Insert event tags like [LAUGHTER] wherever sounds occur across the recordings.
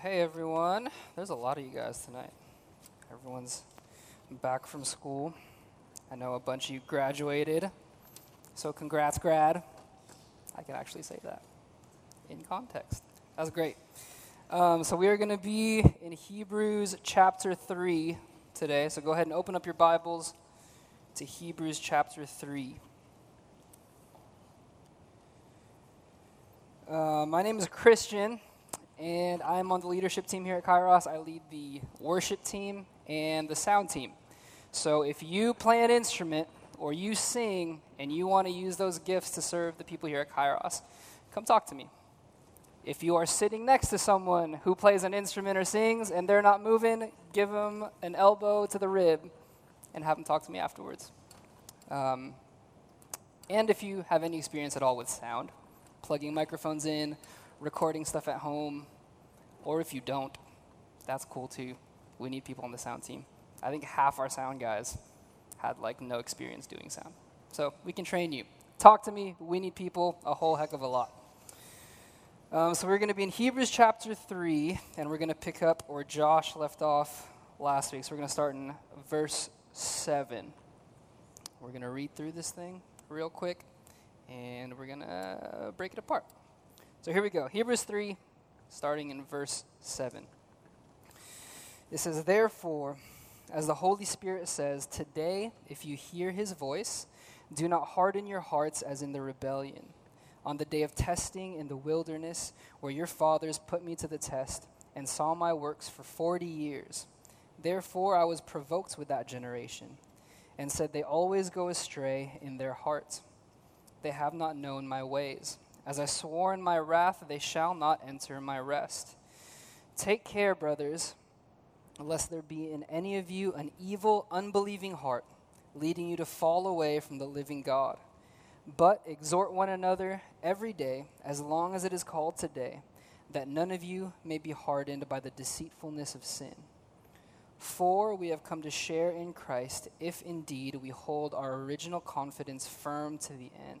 hey everyone. There's a lot of you guys tonight. Everyone's back from school. I know a bunch of you graduated. So, congrats, grad. I can actually say that in context. That's great. Um, so, we are going to be in Hebrews chapter 3 today. So, go ahead and open up your Bibles to Hebrews chapter 3. Uh, my name is Christian and I'm on the leadership team here at Kairos. I lead the worship team and the sound team. So if you play an instrument or you sing and you want to use those gifts to serve the people here at Kairos, come talk to me. If you are sitting next to someone who plays an instrument or sings and they're not moving, give them an elbow to the rib and have them talk to me afterwards. Um, and if you have any experience at all with sound, plugging microphones in, recording stuff at home, or if you don't, that's cool too. We need people on the sound team. I think half our sound guys had like no experience doing sound. So we can train you. Talk to me. We need people a whole heck of a lot. Um, so we're going to be in Hebrews chapter 3, and we're going to pick up where Josh left off last week. So we're going to start in verse 7. We're going to read through this thing real quick, and we're going to break it apart. So here we go. Hebrews 3, starting in verse 7. It says, Therefore, as the Holy Spirit says, Today, if you hear his voice, do not harden your hearts as in the rebellion. On the day of testing in the wilderness, where your fathers put me to the test and saw my works for forty years. Therefore, I was provoked with that generation and said, They always go astray in their hearts. They have not known my ways. As I swore in my wrath, they shall not enter my rest. Take care, brothers, lest there be in any of you an evil, unbelieving heart, leading you to fall away from the living God. But exhort one another every day, as long as it is called today, that none of you may be hardened by the deceitfulness of sin. For we have come to share in Christ, if indeed we hold our original confidence firm to the end.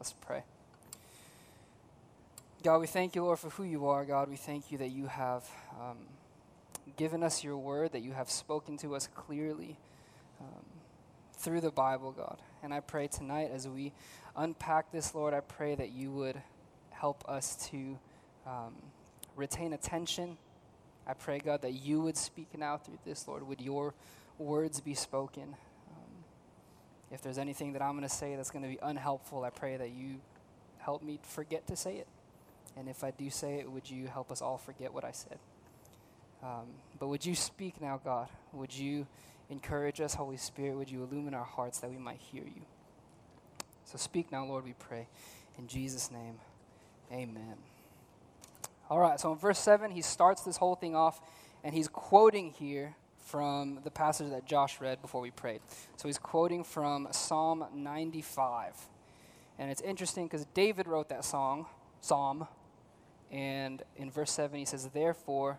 Let's pray. God, we thank you, Lord, for who you are. God, we thank you that you have um, given us your word, that you have spoken to us clearly um, through the Bible, God. And I pray tonight as we unpack this, Lord, I pray that you would help us to um, retain attention. I pray, God, that you would speak now through this, Lord. Would your words be spoken? If there's anything that I'm going to say that's going to be unhelpful, I pray that you help me forget to say it. And if I do say it, would you help us all forget what I said? Um, but would you speak now, God? Would you encourage us, Holy Spirit? Would you illumine our hearts that we might hear you? So speak now, Lord, we pray. In Jesus' name, amen. All right, so in verse 7, he starts this whole thing off, and he's quoting here from the passage that Josh read before we prayed. So he's quoting from Psalm 95. And it's interesting because David wrote that song, Psalm, and in verse 7 he says, Therefore,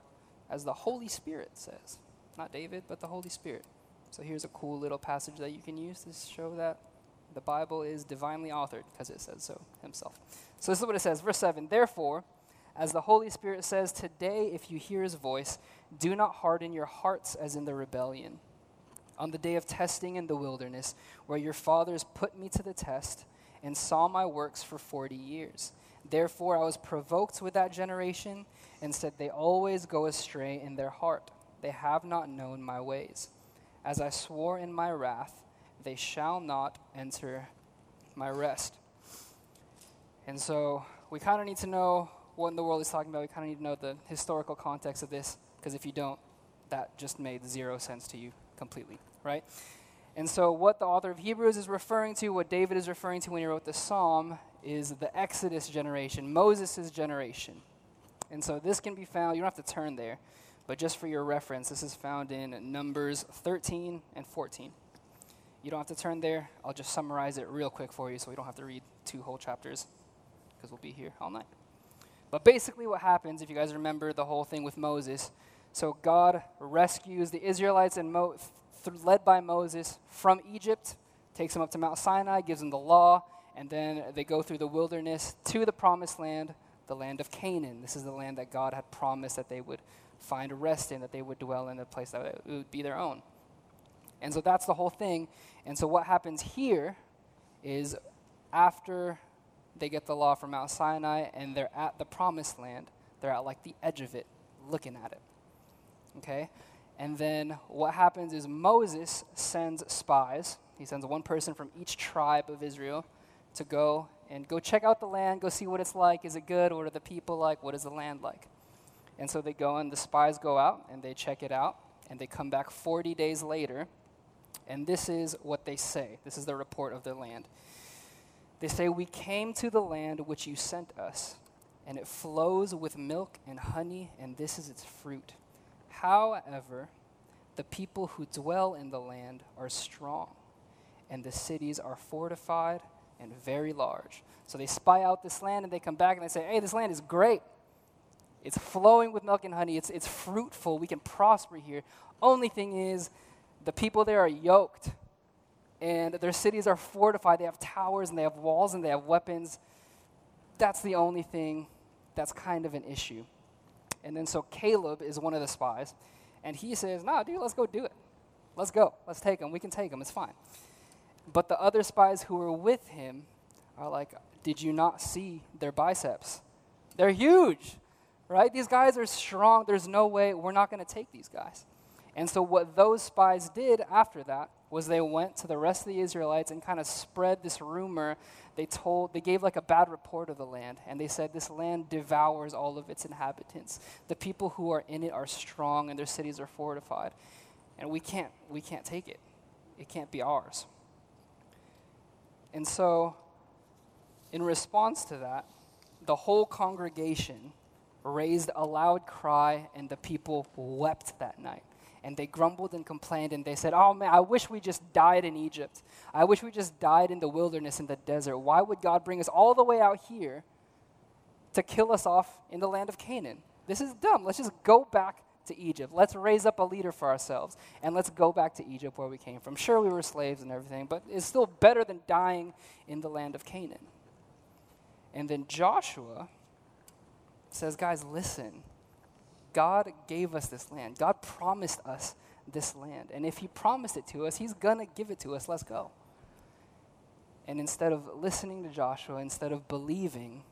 as the Holy Spirit says, not David, but the Holy Spirit. So here's a cool little passage that you can use to show that the Bible is divinely authored because it says so himself. So this is what it says, verse 7 Therefore, as the Holy Spirit says, Today, if you hear his voice, do not harden your hearts as in the rebellion. On the day of testing in the wilderness, where your fathers put me to the test and saw my works for forty years. Therefore, I was provoked with that generation and said, They always go astray in their heart. They have not known my ways. As I swore in my wrath, they shall not enter my rest. And so we kind of need to know what in the world he's talking about. We kind of need to know the historical context of this, because if you don't, that just made zero sense to you completely, right? And so, what the author of Hebrews is referring to, what David is referring to when he wrote the psalm, is the Exodus generation, Moses' generation. And so this can be found, you don't have to turn there, but just for your reference, this is found in Numbers 13 and 14. You don't have to turn there. I'll just summarize it real quick for you so we don't have to read two whole chapters because we'll be here all night. But basically, what happens, if you guys remember the whole thing with Moses, so God rescues the Israelites and Mo- th- led by Moses from Egypt, takes them up to Mount Sinai, gives them the law, and then they go through the wilderness to the promised land, the land of Canaan. This is the land that God had promised that they would find rest in, that they would dwell in a place that would be their own. And so that's the whole thing. And so what happens here is after they get the law from Mount Sinai and they're at the promised land, they're at like the edge of it, looking at it. Okay? And then what happens is Moses sends spies. He sends one person from each tribe of Israel to go and go check out the land, go see what it's like. Is it good? What are the people like? What is the land like? And so they go and the spies go out and they check it out and they come back 40 days later. And this is what they say. This is the report of the land. They say, We came to the land which you sent us, and it flows with milk and honey, and this is its fruit. However, the people who dwell in the land are strong, and the cities are fortified and very large. So they spy out this land and they come back and they say, Hey, this land is great. It's flowing with milk and honey. It's, it's fruitful. We can prosper here. Only thing is, the people there are yoked, and their cities are fortified. They have towers and they have walls and they have weapons. That's the only thing that's kind of an issue. And then so Caleb is one of the spies, and he says, Nah, dude, let's go do it. Let's go. Let's take them. We can take them. It's fine. But the other spies who were with him are like, Did you not see their biceps? They're huge, right? These guys are strong. There's no way we're not going to take these guys. And so, what those spies did after that was they went to the rest of the Israelites and kind of spread this rumor. They told, they gave like a bad report of the land, and they said, This land devours all of its inhabitants. The people who are in it are strong, and their cities are fortified. And we can't, we can't take it, it can't be ours. And so, in response to that, the whole congregation raised a loud cry, and the people wept that night. And they grumbled and complained, and they said, Oh man, I wish we just died in Egypt. I wish we just died in the wilderness, in the desert. Why would God bring us all the way out here to kill us off in the land of Canaan? This is dumb. Let's just go back to Egypt. Let's raise up a leader for ourselves, and let's go back to Egypt where we came from. Sure, we were slaves and everything, but it's still better than dying in the land of Canaan. And then Joshua says, Guys, listen. God gave us this land. God promised us this land. And if He promised it to us, He's going to give it to us. Let's go. And instead of listening to Joshua, instead of believing,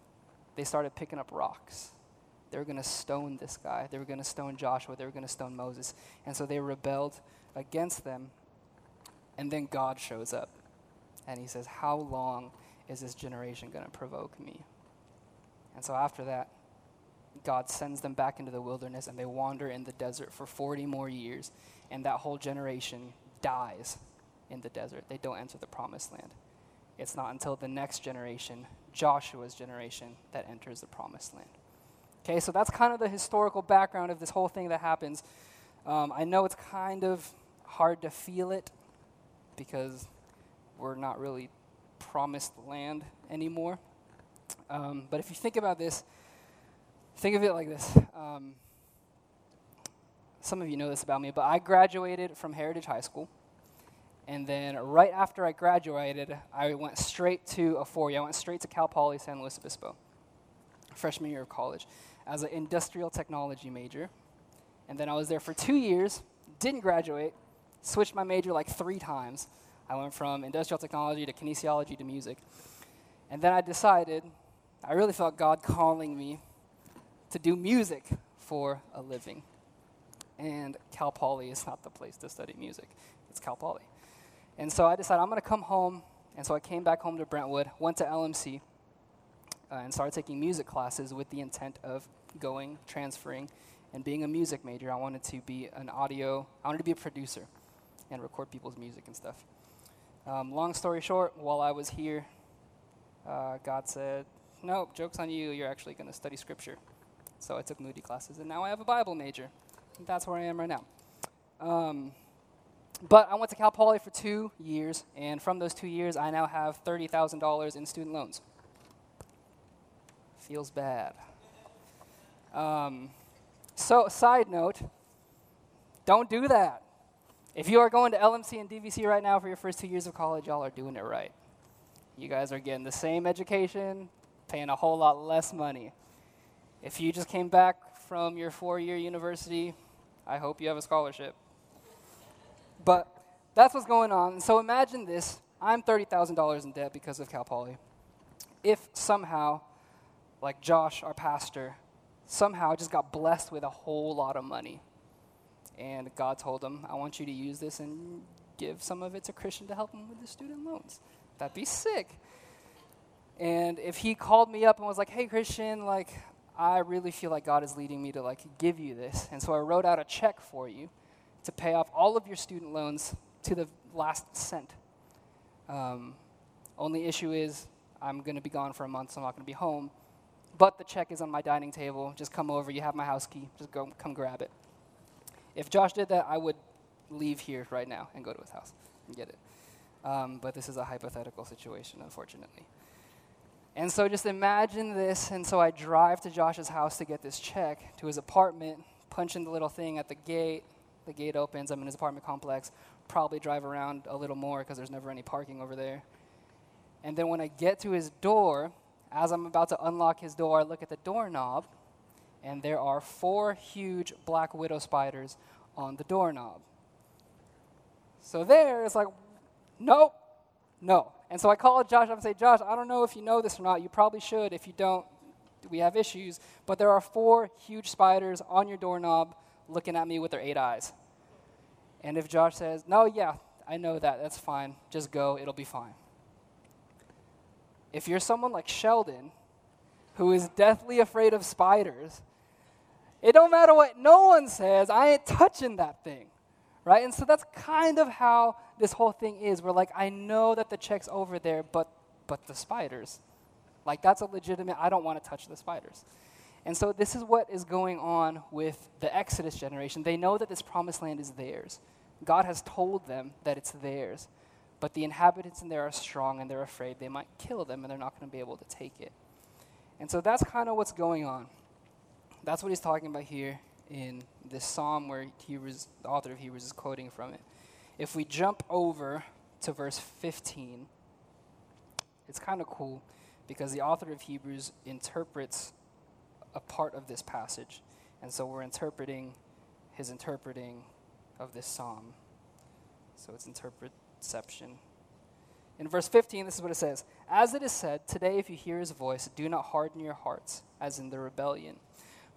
they started picking up rocks. They were going to stone this guy. They were going to stone Joshua. They were going to stone Moses. And so they rebelled against them. And then God shows up. And He says, How long is this generation going to provoke me? And so after that, God sends them back into the wilderness and they wander in the desert for 40 more years. And that whole generation dies in the desert. They don't enter the promised land. It's not until the next generation, Joshua's generation, that enters the promised land. Okay, so that's kind of the historical background of this whole thing that happens. Um, I know it's kind of hard to feel it because we're not really promised land anymore. Um, but if you think about this, think of it like this. Um, some of you know this about me, but I graduated from Heritage High School. And then right after I graduated, I went straight to a four year. I went straight to Cal Poly San Luis Obispo, freshman year of college, as an industrial technology major. And then I was there for two years, didn't graduate, switched my major like three times. I went from industrial technology to kinesiology to music. And then I decided, I really felt God calling me to do music for a living. And Cal Poly is not the place to study music, it's Cal Poly. And so I decided I'm going to come home. And so I came back home to Brentwood, went to LMC, uh, and started taking music classes with the intent of going, transferring, and being a music major. I wanted to be an audio, I wanted to be a producer and record people's music and stuff. Um, long story short, while I was here, uh, God said, Nope, joke's on you. You're actually going to study scripture. So I took Moody classes, and now I have a Bible major. That's where I am right now. Um, but I went to Cal Poly for two years, and from those two years, I now have $30,000 in student loans. Feels bad. Um, so, side note don't do that. If you are going to LMC and DVC right now for your first two years of college, y'all are doing it right. You guys are getting the same education, paying a whole lot less money. If you just came back from your four year university, I hope you have a scholarship. But that's what's going on. So imagine this I'm $30,000 in debt because of Cal Poly. If somehow, like Josh, our pastor, somehow just got blessed with a whole lot of money, and God told him, I want you to use this and give some of it to Christian to help him with the student loans. That'd be sick. And if he called me up and was like, hey, Christian, like, I really feel like God is leading me to, like, give you this. And so I wrote out a check for you to pay off all of your student loans to the last cent. Um, only issue is I'm going to be gone for a month, so I'm not going to be home. But the check is on my dining table. Just come over. You have my house key. Just go, come grab it. If Josh did that, I would leave here right now and go to his house and get it. Um, but this is a hypothetical situation, unfortunately. And so just imagine this. And so I drive to Josh's house to get this check to his apartment, punch in the little thing at the gate. The gate opens. I'm in his apartment complex. Probably drive around a little more because there's never any parking over there. And then when I get to his door, as I'm about to unlock his door, I look at the doorknob, and there are four huge black widow spiders on the doorknob. So there, it's like, nope, no. And so I call Josh up and say, Josh, I don't know if you know this or not. You probably should. If you don't, we have issues. But there are four huge spiders on your doorknob looking at me with their eight eyes. And if Josh says, no, yeah, I know that, that's fine. Just go, it'll be fine. If you're someone like Sheldon, who is deathly afraid of spiders, it don't matter what no one says, I ain't touching that thing right? And so that's kind of how this whole thing is. We're like, I know that the check's over there, but but the spiders, like that's a legitimate. I don't want to touch the spiders. And so this is what is going on with the Exodus generation. They know that this promised land is theirs. God has told them that it's theirs. But the inhabitants in there are strong and they're afraid they might kill them and they're not going to be able to take it. And so that's kind of what's going on. That's what he's talking about here in this psalm where Hebrews, the author of Hebrews is quoting from it. If we jump over to verse 15, it's kind of cool because the author of Hebrews interprets a part of this passage. And so we're interpreting his interpreting of this psalm. So it's interpretation. In verse 15, this is what it says As it is said, Today, if you hear his voice, do not harden your hearts, as in the rebellion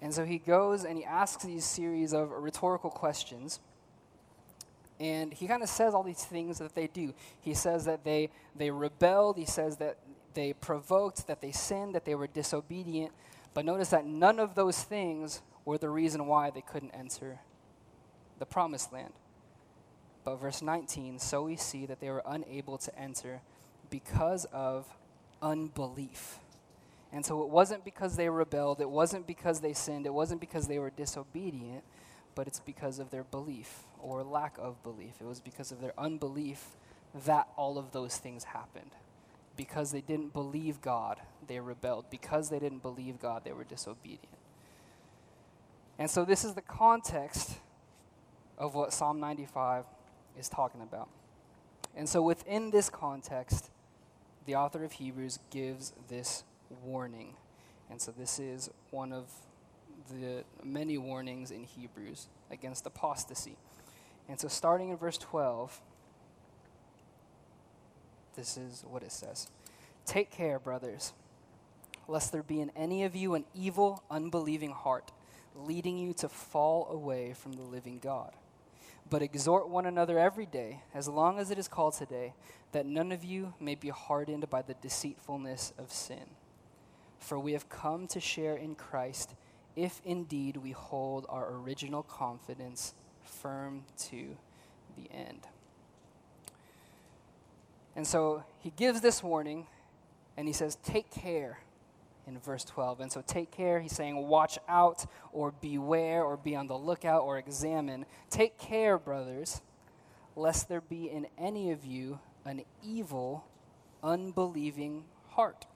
And so he goes and he asks these series of rhetorical questions. And he kind of says all these things that they do. He says that they, they rebelled. He says that they provoked, that they sinned, that they were disobedient. But notice that none of those things were the reason why they couldn't enter the promised land. But verse 19, so we see that they were unable to enter because of unbelief. And so it wasn't because they rebelled, it wasn't because they sinned, it wasn't because they were disobedient, but it's because of their belief or lack of belief. It was because of their unbelief that all of those things happened. Because they didn't believe God, they rebelled. Because they didn't believe God, they were disobedient. And so this is the context of what Psalm 95 is talking about. And so within this context, the author of Hebrews gives this warning. And so this is one of the many warnings in Hebrews against apostasy. And so starting in verse 12, this is what it says Take care, brothers, lest there be in any of you an evil, unbelieving heart, leading you to fall away from the living God. But exhort one another every day, as long as it is called today, that none of you may be hardened by the deceitfulness of sin. For we have come to share in Christ, if indeed we hold our original confidence firm to the end. And so he gives this warning, and he says, Take care in verse 12. And so take care, he's saying, watch out or beware or be on the lookout or examine. Take care, brothers, lest there be in any of you an evil, unbelieving heart.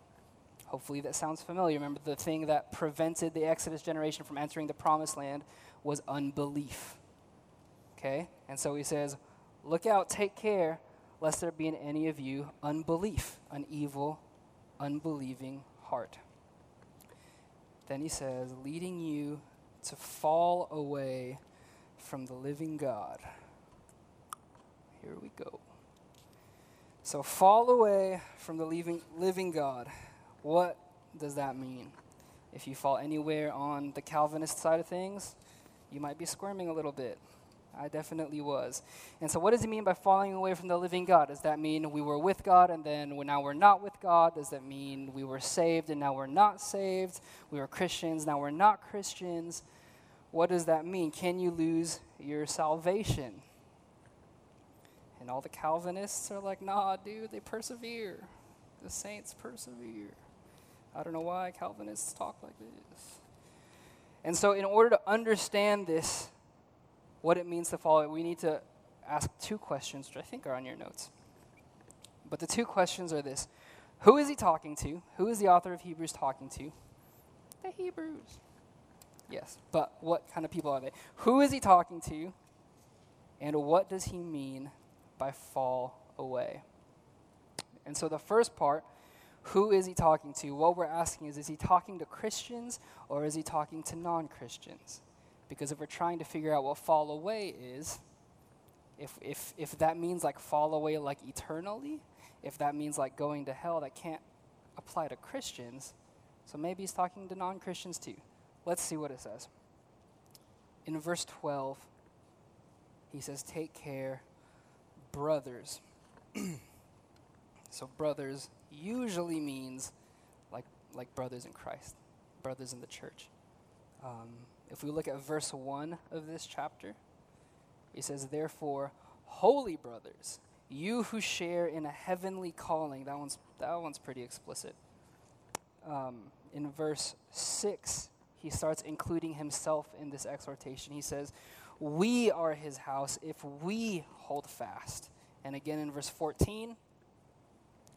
Hopefully that sounds familiar. Remember, the thing that prevented the Exodus generation from entering the promised land was unbelief. Okay? And so he says, Look out, take care, lest there be in any of you unbelief, an evil, unbelieving heart. Then he says, leading you to fall away from the living God. Here we go. So, fall away from the living, living God. What does that mean? If you fall anywhere on the Calvinist side of things, you might be squirming a little bit. I definitely was. And so, what does it mean by falling away from the living God? Does that mean we were with God and then now we're not with God? Does that mean we were saved and now we're not saved? We were Christians, now we're not Christians? What does that mean? Can you lose your salvation? And all the Calvinists are like, nah, dude, they persevere. The saints persevere. I don't know why Calvinists talk like this. And so, in order to understand this, what it means to follow, we need to ask two questions, which I think are on your notes. But the two questions are this Who is he talking to? Who is the author of Hebrews talking to? The Hebrews. Yes, but what kind of people are they? Who is he talking to? And what does he mean by fall away? And so the first part, who is he talking to? What we're asking is, is he talking to Christians or is he talking to non Christians? Because if we're trying to figure out what fall away is, if, if, if that means like fall away like eternally, if that means like going to hell, that can't apply to Christians. So maybe he's talking to non Christians too. Let's see what it says. In verse 12, he says, Take care, brothers. [CLEARS THROAT] so, brothers usually means like, like brothers in Christ, brothers in the church. Um, if we look at verse 1 of this chapter, it says, Therefore, holy brothers, you who share in a heavenly calling. That one's, that one's pretty explicit. Um, in verse 6, he starts including himself in this exhortation. He says, We are his house if we hold fast. And again in verse 14,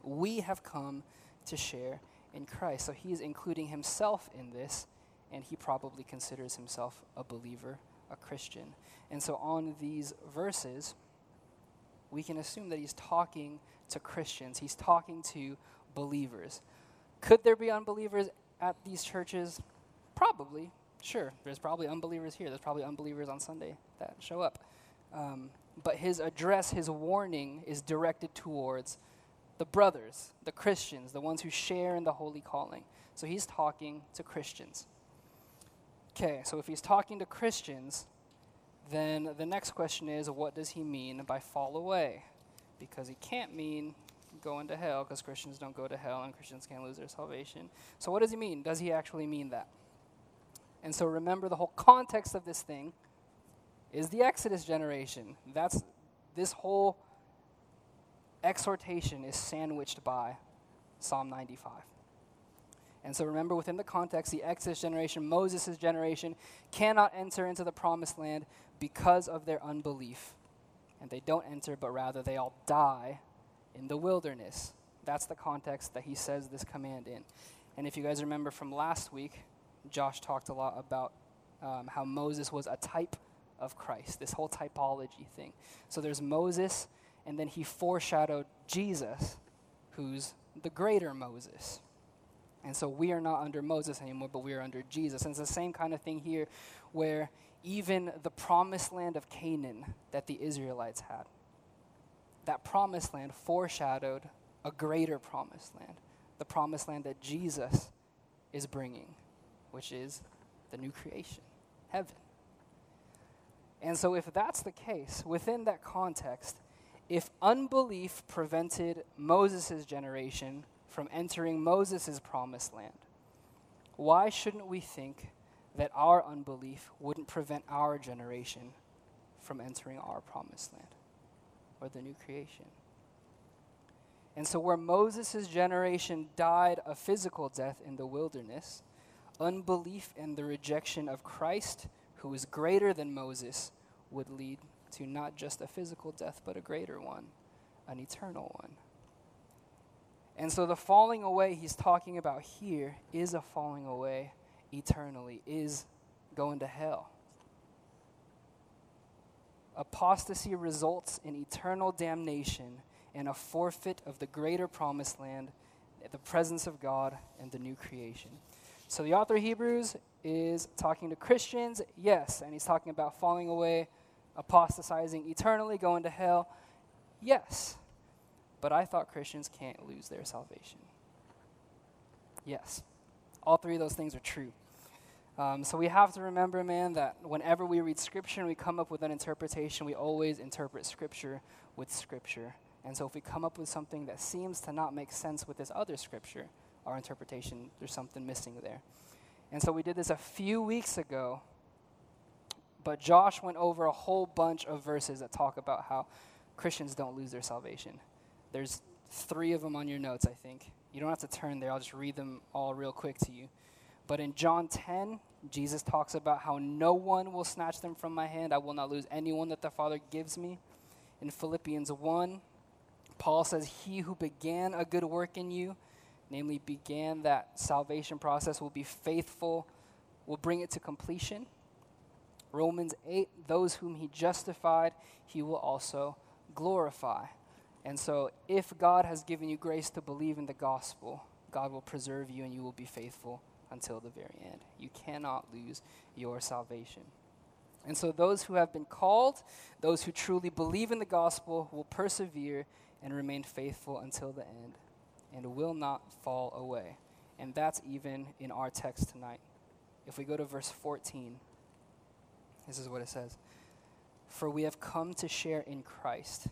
we have come to share in Christ. So he is including himself in this and he probably considers himself a believer, a Christian. And so on these verses, we can assume that he's talking to Christians, he's talking to believers. Could there be unbelievers at these churches? Probably. Sure. There's probably unbelievers here. There's probably unbelievers on Sunday that show up. Um, but his address, his warning, is directed towards the brothers, the Christians, the ones who share in the holy calling. So he's talking to Christians. Okay, so if he's talking to Christians, then the next question is what does he mean by fall away? Because he can't mean going to hell, because Christians don't go to hell and Christians can't lose their salvation. So, what does he mean? Does he actually mean that? And so, remember the whole context of this thing is the Exodus generation. That's this whole exhortation is sandwiched by Psalm 95. And so remember, within the context, the Exodus generation, Moses' generation, cannot enter into the promised land because of their unbelief. And they don't enter, but rather they all die in the wilderness. That's the context that he says this command in. And if you guys remember from last week, Josh talked a lot about um, how Moses was a type of Christ, this whole typology thing. So there's Moses, and then he foreshadowed Jesus, who's the greater Moses. And so we are not under Moses anymore, but we are under Jesus. And it's the same kind of thing here where even the promised land of Canaan that the Israelites had, that promised land foreshadowed a greater promised land, the promised land that Jesus is bringing, which is the new creation, heaven. And so, if that's the case, within that context, if unbelief prevented Moses' generation from entering Moses' promised land, why shouldn't we think that our unbelief wouldn't prevent our generation from entering our promised land or the new creation? And so, where Moses' generation died a physical death in the wilderness, unbelief and the rejection of Christ, who is greater than Moses, would lead to not just a physical death, but a greater one, an eternal one. And so, the falling away he's talking about here is a falling away eternally, is going to hell. Apostasy results in eternal damnation and a forfeit of the greater promised land, the presence of God, and the new creation. So the author Hebrews is talking to Christians, yes, and he's talking about falling away, apostatizing eternally, going to hell, yes. But I thought Christians can't lose their salvation. Yes, all three of those things are true. Um, so we have to remember, man, that whenever we read Scripture and we come up with an interpretation, we always interpret Scripture with Scripture. And so if we come up with something that seems to not make sense with this other Scripture, our interpretation, there's something missing there. And so we did this a few weeks ago, but Josh went over a whole bunch of verses that talk about how Christians don't lose their salvation. There's three of them on your notes, I think. You don't have to turn there, I'll just read them all real quick to you. But in John 10, Jesus talks about how no one will snatch them from my hand. I will not lose anyone that the Father gives me. In Philippians 1, Paul says, He who began a good work in you, namely began that salvation process, will be faithful, will bring it to completion. Romans 8, those whom he justified, he will also glorify. And so, if God has given you grace to believe in the gospel, God will preserve you and you will be faithful until the very end. You cannot lose your salvation. And so, those who have been called, those who truly believe in the gospel, will persevere and remain faithful until the end and will not fall away. And that's even in our text tonight. If we go to verse 14, this is what it says For we have come to share in Christ,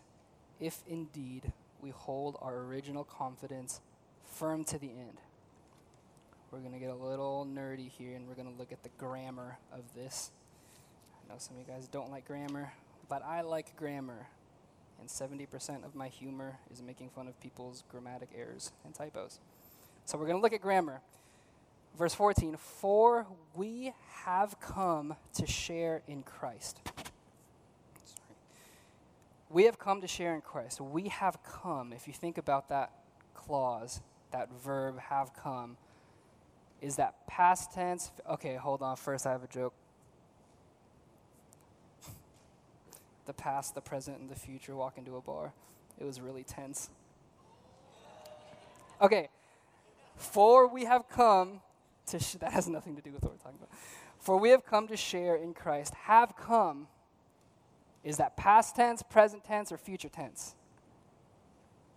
if indeed we hold our original confidence firm to the end. We're going to get a little nerdy here and we're going to look at the grammar of this. I know some of you guys don't like grammar, but I like grammar. And 70% of my humor is making fun of people's grammatic errors and typos. So we're going to look at grammar. Verse 14 For we have come to share in Christ. We have come to share in Christ. We have come. If you think about that clause, that verb, have come, is that past tense? Okay, hold on. First, I have a joke. [LAUGHS] the past, the present, and the future walk into a bar. It was really tense. Okay, for we have come to, sh- that has nothing to do with what we're talking about. For we have come to share in Christ. Have come, is that past tense, present tense, or future tense?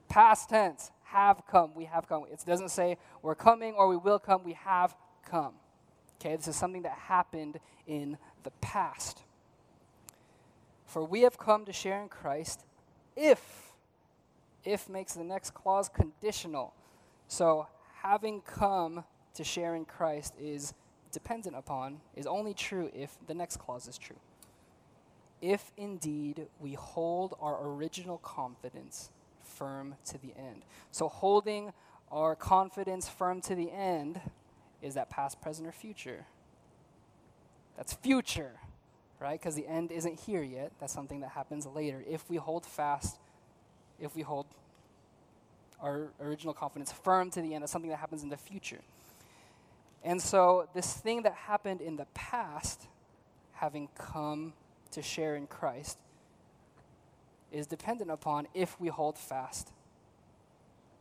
Past tense have come. We have come. It doesn't say we're coming or we will come. We have come. Okay, this is something that happened in the past. For we have come to share in Christ if, if makes the next clause conditional. So having come to share in Christ is dependent upon, is only true if the next clause is true. If indeed we hold our original confidence firm to the end. So, holding our confidence firm to the end is that past, present, or future? That's future, right? Because the end isn't here yet. That's something that happens later. If we hold fast, if we hold our original confidence firm to the end, that's something that happens in the future. And so, this thing that happened in the past, having come to share in Christ, is dependent upon if we hold fast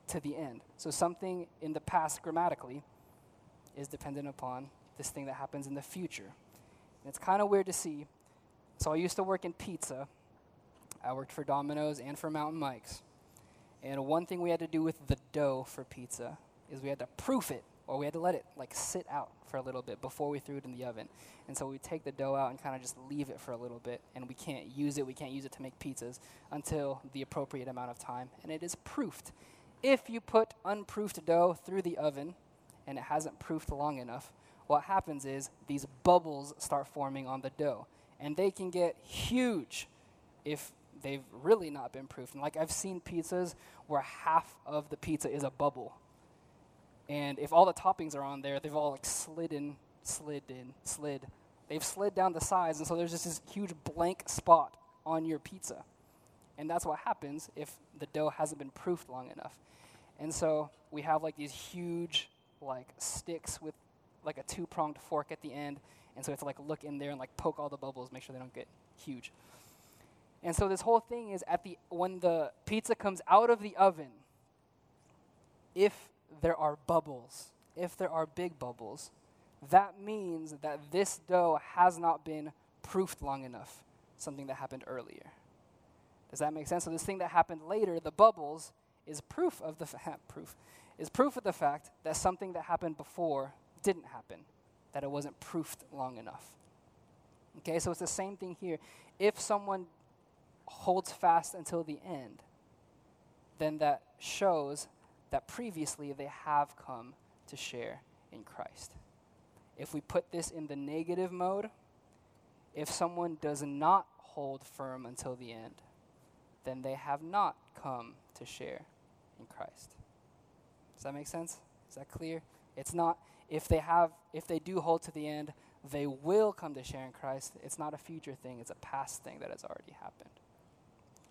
to the end. So something in the past grammatically is dependent upon this thing that happens in the future. And it's kind of weird to see. So I used to work in pizza. I worked for Domino's and for Mountain Mike's. And one thing we had to do with the dough for pizza is we had to proof it or we had to let it like sit out for a little bit before we threw it in the oven. And so we take the dough out and kind of just leave it for a little bit, and we can't use it. We can't use it to make pizzas until the appropriate amount of time, and it is proofed. If you put unproofed dough through the oven and it hasn't proofed long enough, what happens is these bubbles start forming on the dough, and they can get huge if they've really not been proofed. And like I've seen pizzas where half of the pizza is a bubble and if all the toppings are on there, they've all like slid in, slid in, slid. They've slid down the sides, and so there's just this huge blank spot on your pizza. And that's what happens if the dough hasn't been proofed long enough. And so we have like these huge like sticks with like a two-pronged fork at the end, and so we have to like look in there and like poke all the bubbles, make sure they don't get huge. And so this whole thing is at the when the pizza comes out of the oven, if there are bubbles, if there are big bubbles, that means that this dough has not been proofed long enough, something that happened earlier. Does that make sense? So this thing that happened later, the bubbles, is proof of the fa- [LAUGHS] proof is proof of the fact that something that happened before didn't happen, that it wasn't proofed long enough. Okay, so it's the same thing here. If someone holds fast until the end, then that shows that previously they have come to share in Christ. If we put this in the negative mode, if someone does not hold firm until the end, then they have not come to share in Christ. Does that make sense? Is that clear? It's not if they have if they do hold to the end, they will come to share in Christ. It's not a future thing, it's a past thing that has already happened.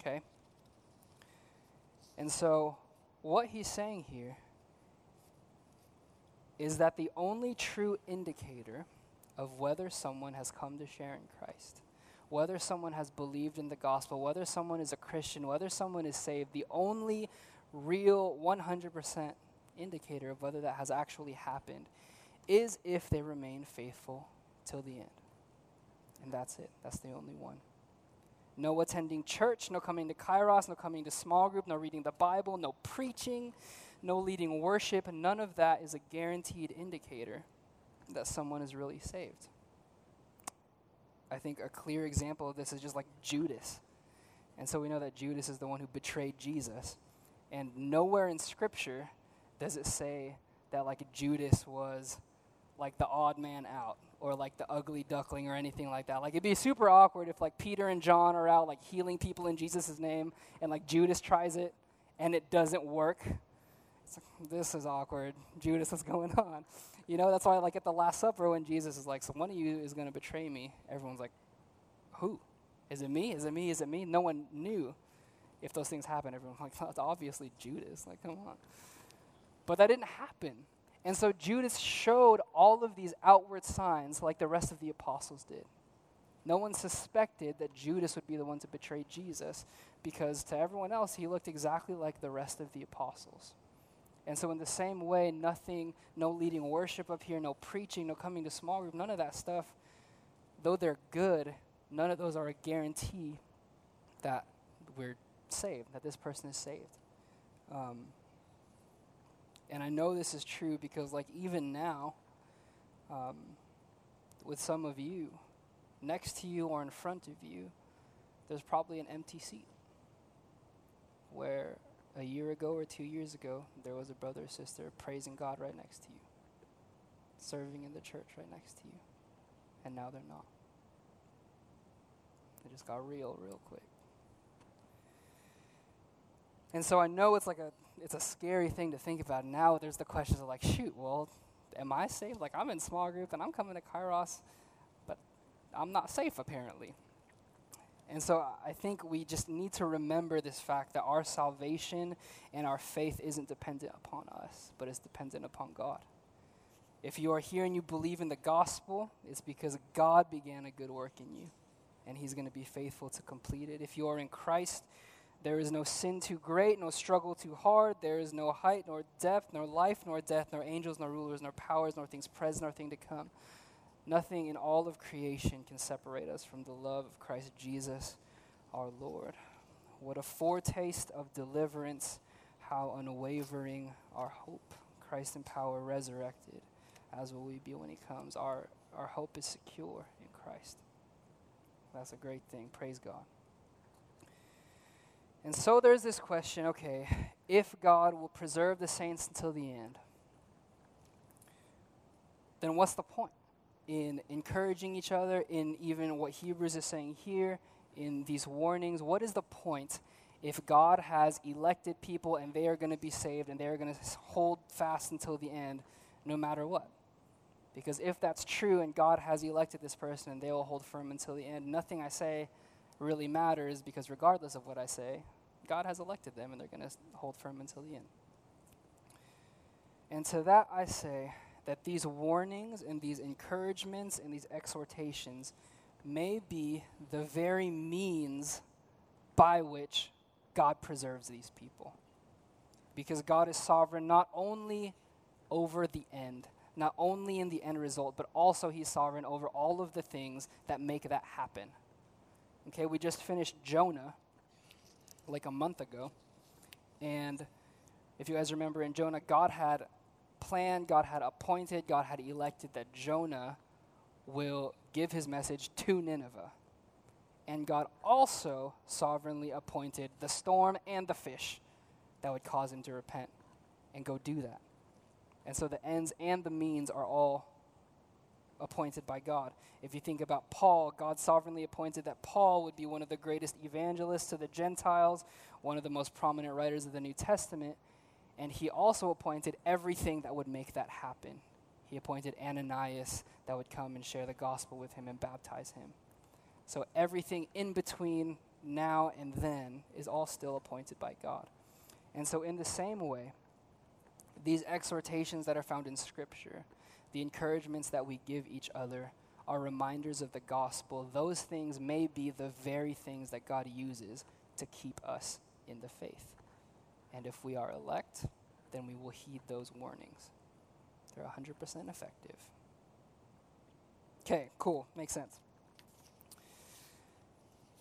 Okay? And so what he's saying here is that the only true indicator of whether someone has come to share in Christ, whether someone has believed in the gospel, whether someone is a Christian, whether someone is saved, the only real 100% indicator of whether that has actually happened is if they remain faithful till the end. And that's it. That's the only one. No attending church, no coming to Kairos, no coming to small group, no reading the Bible, no preaching, no leading worship. None of that is a guaranteed indicator that someone is really saved. I think a clear example of this is just like Judas. And so we know that Judas is the one who betrayed Jesus. And nowhere in Scripture does it say that like Judas was like the odd man out or like the ugly duckling or anything like that. Like it'd be super awkward if like Peter and John are out like healing people in Jesus' name and like Judas tries it and it doesn't work. It's like, this is awkward. Judas, what's [LAUGHS] going on? You know, that's why like at the Last Supper when Jesus is like, so one of you is going to betray me. Everyone's like, who? Is it me? Is it me? Is it me? No one knew if those things happened. Everyone's like, that's obviously Judas. Like, come on. But that didn't happen. And so Judas showed all of these outward signs like the rest of the apostles did. No one suspected that Judas would be the one to betray Jesus because to everyone else, he looked exactly like the rest of the apostles. And so, in the same way, nothing, no leading worship up here, no preaching, no coming to small group, none of that stuff, though they're good, none of those are a guarantee that we're saved, that this person is saved. Um, and I know this is true because, like, even now, um, with some of you, next to you or in front of you, there's probably an empty seat where a year ago or two years ago, there was a brother or sister praising God right next to you, serving in the church right next to you, and now they're not. It just got real, real quick. And so I know it's like a it's a scary thing to think about. Now there's the questions of like, shoot, well, am I safe? Like I'm in small group and I'm coming to Kairos, but I'm not safe apparently. And so I think we just need to remember this fact that our salvation and our faith isn't dependent upon us, but is dependent upon God. If you are here and you believe in the gospel, it's because God began a good work in you, and He's going to be faithful to complete it. If you are in Christ, there is no sin too great, no struggle too hard. There is no height, nor depth, nor life, nor death, nor angels, nor rulers, nor powers, nor things present, nor thing to come. Nothing in all of creation can separate us from the love of Christ Jesus our Lord. What a foretaste of deliverance, how unwavering our hope. Christ in power, resurrected, as will we be when he comes. Our, our hope is secure in Christ. That's a great thing. Praise God. And so there's this question okay, if God will preserve the saints until the end, then what's the point in encouraging each other, in even what Hebrews is saying here, in these warnings? What is the point if God has elected people and they are going to be saved and they're going to hold fast until the end, no matter what? Because if that's true and God has elected this person and they will hold firm until the end, nothing I say really matters because regardless of what I say, God has elected them and they're going to hold firm until the end. And to that I say that these warnings and these encouragements and these exhortations may be the very means by which God preserves these people. Because God is sovereign not only over the end, not only in the end result, but also He's sovereign over all of the things that make that happen. Okay, we just finished Jonah like a month ago. And if you guys remember in Jonah, God had planned, God had appointed, God had elected that Jonah will give his message to Nineveh. And God also sovereignly appointed the storm and the fish that would cause him to repent and go do that. And so the ends and the means are all appointed by God. If you think about Paul, God sovereignly appointed that Paul would be one of the greatest evangelists to the Gentiles, one of the most prominent writers of the New Testament, and he also appointed everything that would make that happen. He appointed Ananias that would come and share the gospel with him and baptize him. So everything in between now and then is all still appointed by God. And so, in the same way, these exhortations that are found in Scripture, the encouragements that we give each other, are reminders of the gospel. Those things may be the very things that God uses to keep us in the faith. And if we are elect, then we will heed those warnings. They're 100% effective. Okay, cool. Makes sense.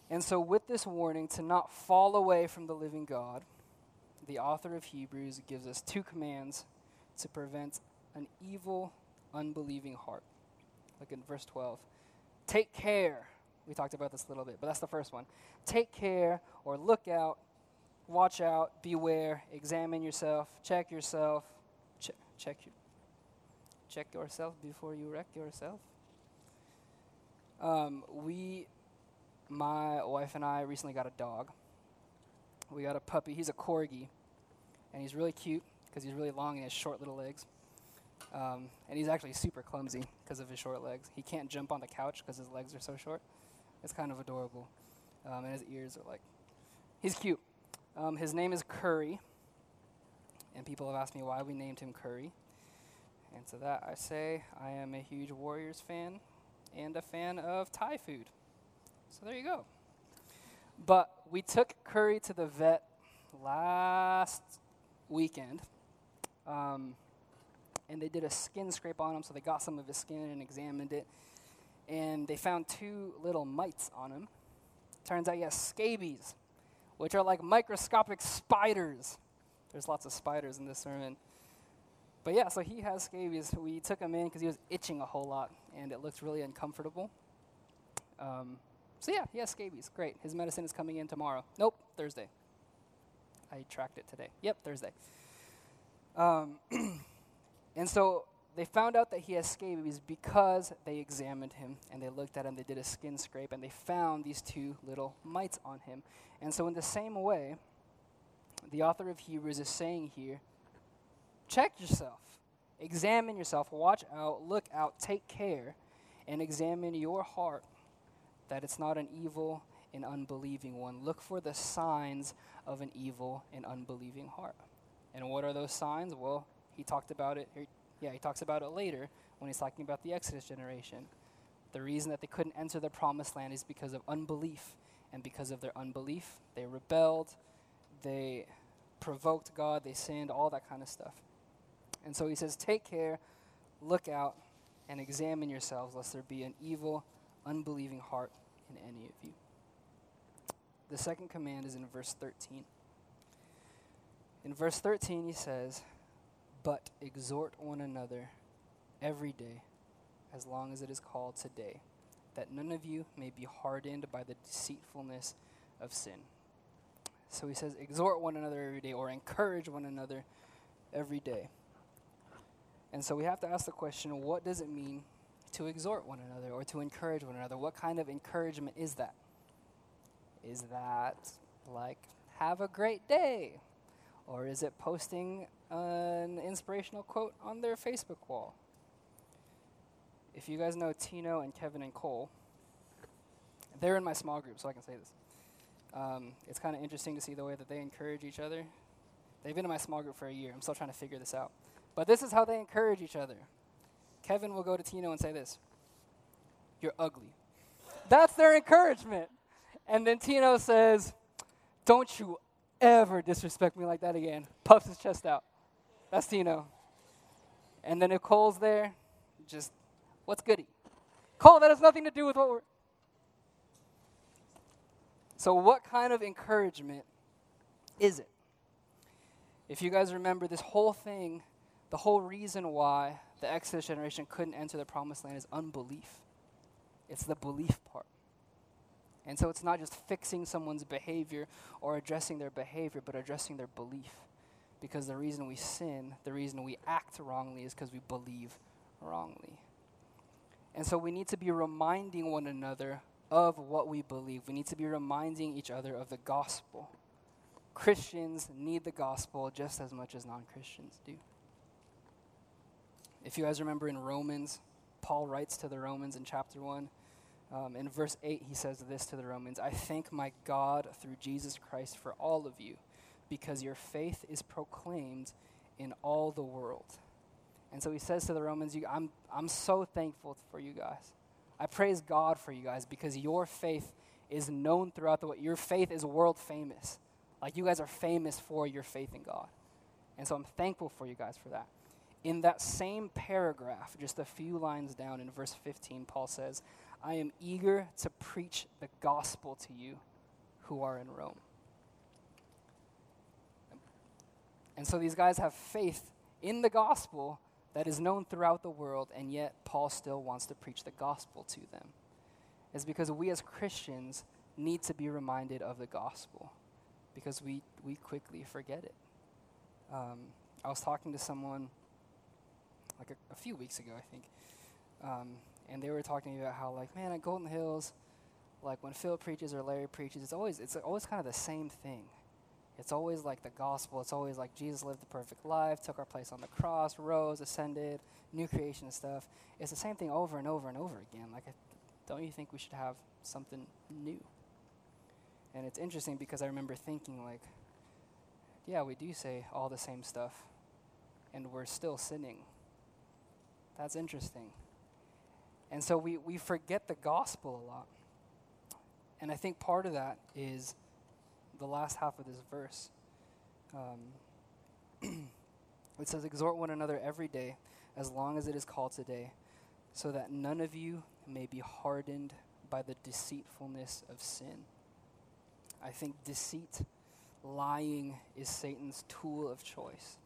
And so, with this warning to not fall away from the living God, the author of Hebrews gives us two commands to prevent an evil, unbelieving heart. Look at verse 12. Take care. We talked about this a little bit, but that's the first one. Take care or look out, watch out, beware, examine yourself, check yourself, check, check, check yourself before you wreck yourself. Um, we my wife and I recently got a dog. We got a puppy. He's a corgi, and he's really cute because he's really long and he has short little legs. Um, and he's actually super clumsy because of his short legs. He can't jump on the couch because his legs are so short. It's kind of adorable. Um, and his ears are like, he's cute. Um, his name is Curry. And people have asked me why we named him Curry. And to that I say, I am a huge Warriors fan and a fan of Thai food. So there you go. But we took Curry to the vet last weekend. Um, and they did a skin scrape on him, so they got some of his skin and examined it. And they found two little mites on him. Turns out he has scabies, which are like microscopic spiders. There's lots of spiders in this sermon. But yeah, so he has scabies. We took him in because he was itching a whole lot, and it looked really uncomfortable. Um, so yeah, he has scabies. Great. His medicine is coming in tomorrow. Nope, Thursday. I tracked it today. Yep, Thursday. Um, [CLEARS THROAT] and so they found out that he has scabies because they examined him and they looked at him. They did a skin scrape and they found these two little mites on him. And so, in the same way, the author of Hebrews is saying here check yourself, examine yourself, watch out, look out, take care, and examine your heart that it's not an evil and unbelieving one. Look for the signs of an evil and unbelieving heart. And what are those signs? Well, he talked about it. Er, yeah, he talks about it later when he's talking about the Exodus generation. The reason that they couldn't enter the promised land is because of unbelief. And because of their unbelief, they rebelled, they provoked God, they sinned, all that kind of stuff. And so he says, Take care, look out, and examine yourselves, lest there be an evil unbelieving heart in any of you. The second command is in verse 13. In verse 13, he says, But exhort one another every day, as long as it is called today, that none of you may be hardened by the deceitfulness of sin. So he says, exhort one another every day, or encourage one another every day. And so we have to ask the question what does it mean to exhort one another or to encourage one another? What kind of encouragement is that? Is that like, have a great day? Or is it posting an inspirational quote on their Facebook wall? If you guys know Tino and Kevin and Cole, they're in my small group, so I can say this. Um, it's kind of interesting to see the way that they encourage each other. They've been in my small group for a year. I'm still trying to figure this out. But this is how they encourage each other. Kevin will go to Tino and say this You're ugly. That's their encouragement. And then Tino says, Don't you ever disrespect me like that again. Puffs his chest out. That's Tino. And then if Cole's there, just, what's goody? Cole, that has nothing to do with what we're. So, what kind of encouragement is it? If you guys remember, this whole thing, the whole reason why the Exodus generation couldn't enter the promised land is unbelief. It's the belief part. And so it's not just fixing someone's behavior or addressing their behavior, but addressing their belief. Because the reason we sin, the reason we act wrongly, is because we believe wrongly. And so we need to be reminding one another of what we believe. We need to be reminding each other of the gospel. Christians need the gospel just as much as non Christians do. If you guys remember in Romans, Paul writes to the Romans in chapter 1 um, in verse 8, he says this to the Romans I thank my God through Jesus Christ for all of you, because your faith is proclaimed in all the world. And so he says to the Romans, I'm, I'm so thankful for you guys. I praise God for you guys because your faith is known throughout the world. Your faith is world famous. Like you guys are famous for your faith in God. And so I'm thankful for you guys for that. In that same paragraph, just a few lines down in verse 15, Paul says, I am eager to preach the gospel to you who are in Rome. And so these guys have faith in the gospel that is known throughout the world, and yet Paul still wants to preach the gospel to them. Is because we as Christians need to be reminded of the gospel because we, we quickly forget it. Um, I was talking to someone like a, a few weeks ago, I think, um, and they were talking about how like man at Golden Hills, like when Phil preaches or Larry preaches, it's always it's always kind of the same thing. It's always like the gospel. It's always like Jesus lived the perfect life, took our place on the cross, rose, ascended, new creation stuff. It's the same thing over and over and over again. Like, don't you think we should have something new? And it's interesting because I remember thinking like, yeah, we do say all the same stuff, and we're still sinning. That's interesting. And so we, we forget the gospel a lot. And I think part of that is the last half of this verse. Um, [CLEARS THROAT] it says, Exhort one another every day, as long as it is called today, so that none of you may be hardened by the deceitfulness of sin. I think deceit, lying, is Satan's tool of choice.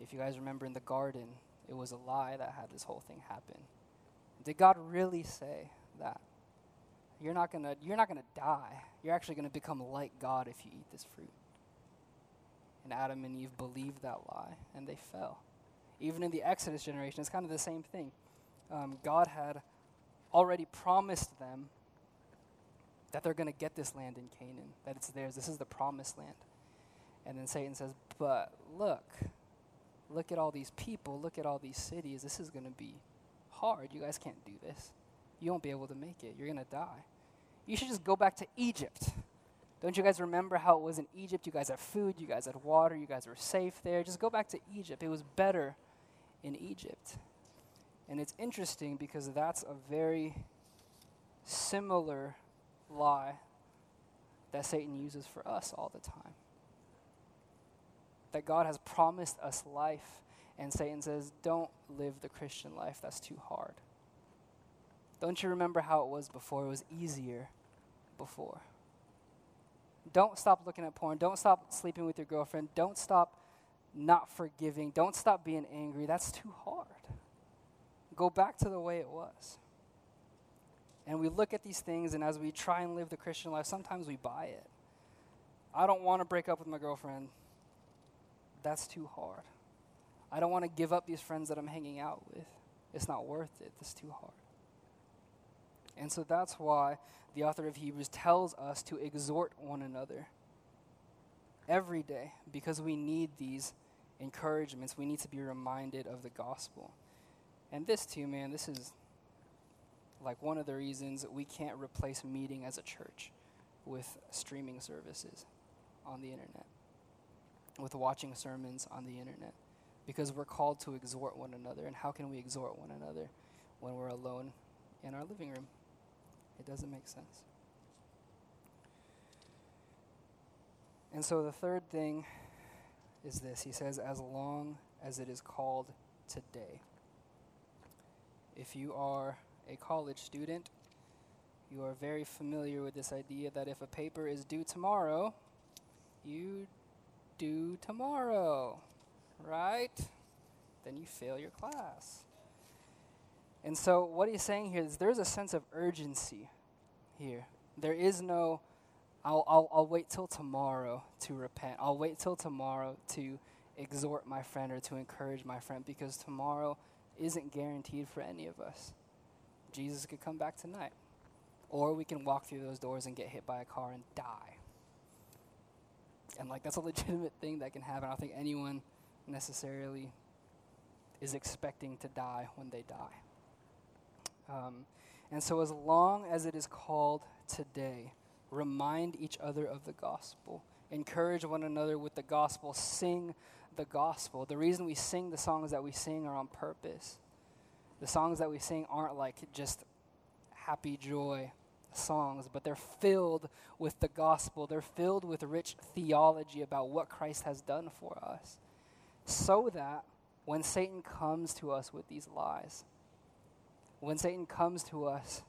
If you guys remember in the garden, it was a lie that had this whole thing happen. Did God really say that? You're not gonna you're not gonna die. You're actually gonna become like God if you eat this fruit. And Adam and Eve believed that lie and they fell. Even in the Exodus generation, it's kind of the same thing. Um, God had already promised them that they're going to get this land in Canaan, that it's theirs. This is the promised land. And then Satan says, But look, look at all these people, look at all these cities. This is going to be hard. You guys can't do this. You won't be able to make it. You're going to die. You should just go back to Egypt. Don't you guys remember how it was in Egypt? You guys had food, you guys had water, you guys were safe there. Just go back to Egypt. It was better in Egypt. And it's interesting because that's a very similar lie that Satan uses for us all the time. That God has promised us life and Satan says, Don't live the Christian life. That's too hard. Don't you remember how it was before? It was easier before. Don't stop looking at porn. Don't stop sleeping with your girlfriend. Don't stop not forgiving. Don't stop being angry. That's too hard. Go back to the way it was. And we look at these things, and as we try and live the Christian life, sometimes we buy it. I don't want to break up with my girlfriend. That's too hard. I don't want to give up these friends that I'm hanging out with. It's not worth it. It's too hard. And so that's why the author of Hebrews tells us to exhort one another every day because we need these encouragements. We need to be reminded of the gospel. And this, too, man, this is like one of the reasons we can't replace meeting as a church with streaming services on the internet, with watching sermons on the internet, because we're called to exhort one another. And how can we exhort one another when we're alone in our living room? It doesn't make sense. And so the third thing is this He says, as long as it is called today. If you are a college student, you are very familiar with this idea that if a paper is due tomorrow, you do tomorrow, right? Then you fail your class. And so, what he's saying here is there's a sense of urgency here. There is no, I'll, I'll, I'll wait till tomorrow to repent. I'll wait till tomorrow to exhort my friend or to encourage my friend because tomorrow isn't guaranteed for any of us. Jesus could come back tonight. Or we can walk through those doors and get hit by a car and die. And like that's a [LAUGHS] legitimate thing that can happen. I don't think anyone necessarily is expecting to die when they die. Um, and so, as long as it is called today, remind each other of the gospel. Encourage one another with the gospel. Sing the gospel. The reason we sing the songs that we sing are on purpose. The songs that we sing aren't like just happy joy songs, but they're filled with the gospel. They're filled with rich theology about what Christ has done for us. So that when Satan comes to us with these lies, when Satan comes to us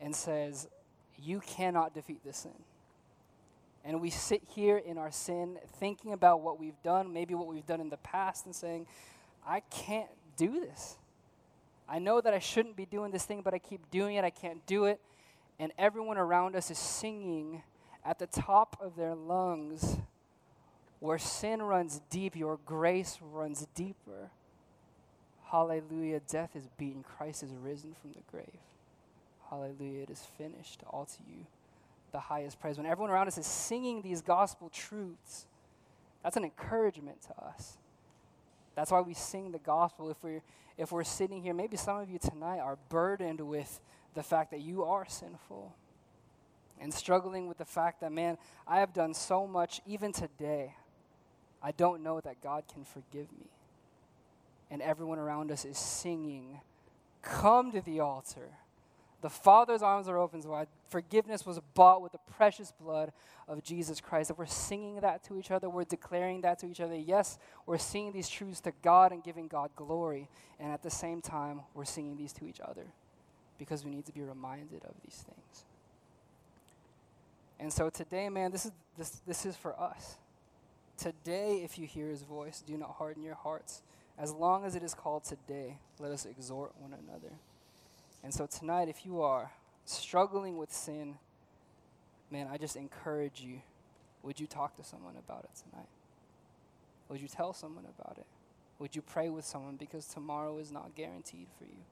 and says, You cannot defeat this sin. And we sit here in our sin thinking about what we've done, maybe what we've done in the past, and saying, I can't do this. I know that I shouldn't be doing this thing, but I keep doing it. I can't do it. And everyone around us is singing at the top of their lungs, Where sin runs deep, your grace runs deeper. Hallelujah. Death is beaten. Christ is risen from the grave. Hallelujah. It is finished. All to you, the highest praise. When everyone around us is singing these gospel truths, that's an encouragement to us. That's why we sing the gospel. If we're, if we're sitting here, maybe some of you tonight are burdened with the fact that you are sinful and struggling with the fact that, man, I have done so much, even today, I don't know that God can forgive me and everyone around us is singing, Come to the altar. The Father's arms are open wide. Forgiveness was bought with the precious blood of Jesus Christ. If we're singing that to each other, we're declaring that to each other. Yes, we're singing these truths to God and giving God glory. And at the same time, we're singing these to each other because we need to be reminded of these things. And so today, man, this is, this, this is for us. Today, if you hear his voice, do not harden your hearts as long as it is called today, let us exhort one another. And so tonight, if you are struggling with sin, man, I just encourage you would you talk to someone about it tonight? Would you tell someone about it? Would you pray with someone because tomorrow is not guaranteed for you?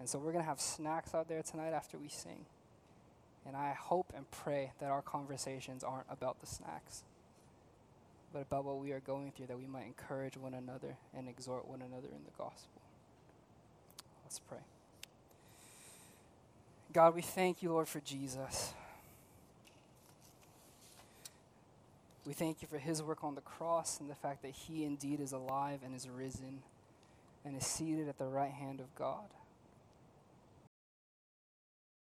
And so we're going to have snacks out there tonight after we sing. And I hope and pray that our conversations aren't about the snacks but about what we are going through, that we might encourage one another and exhort one another in the gospel. Let's pray. God, we thank you, Lord, for Jesus. We thank you for his work on the cross and the fact that he indeed is alive and is risen and is seated at the right hand of God.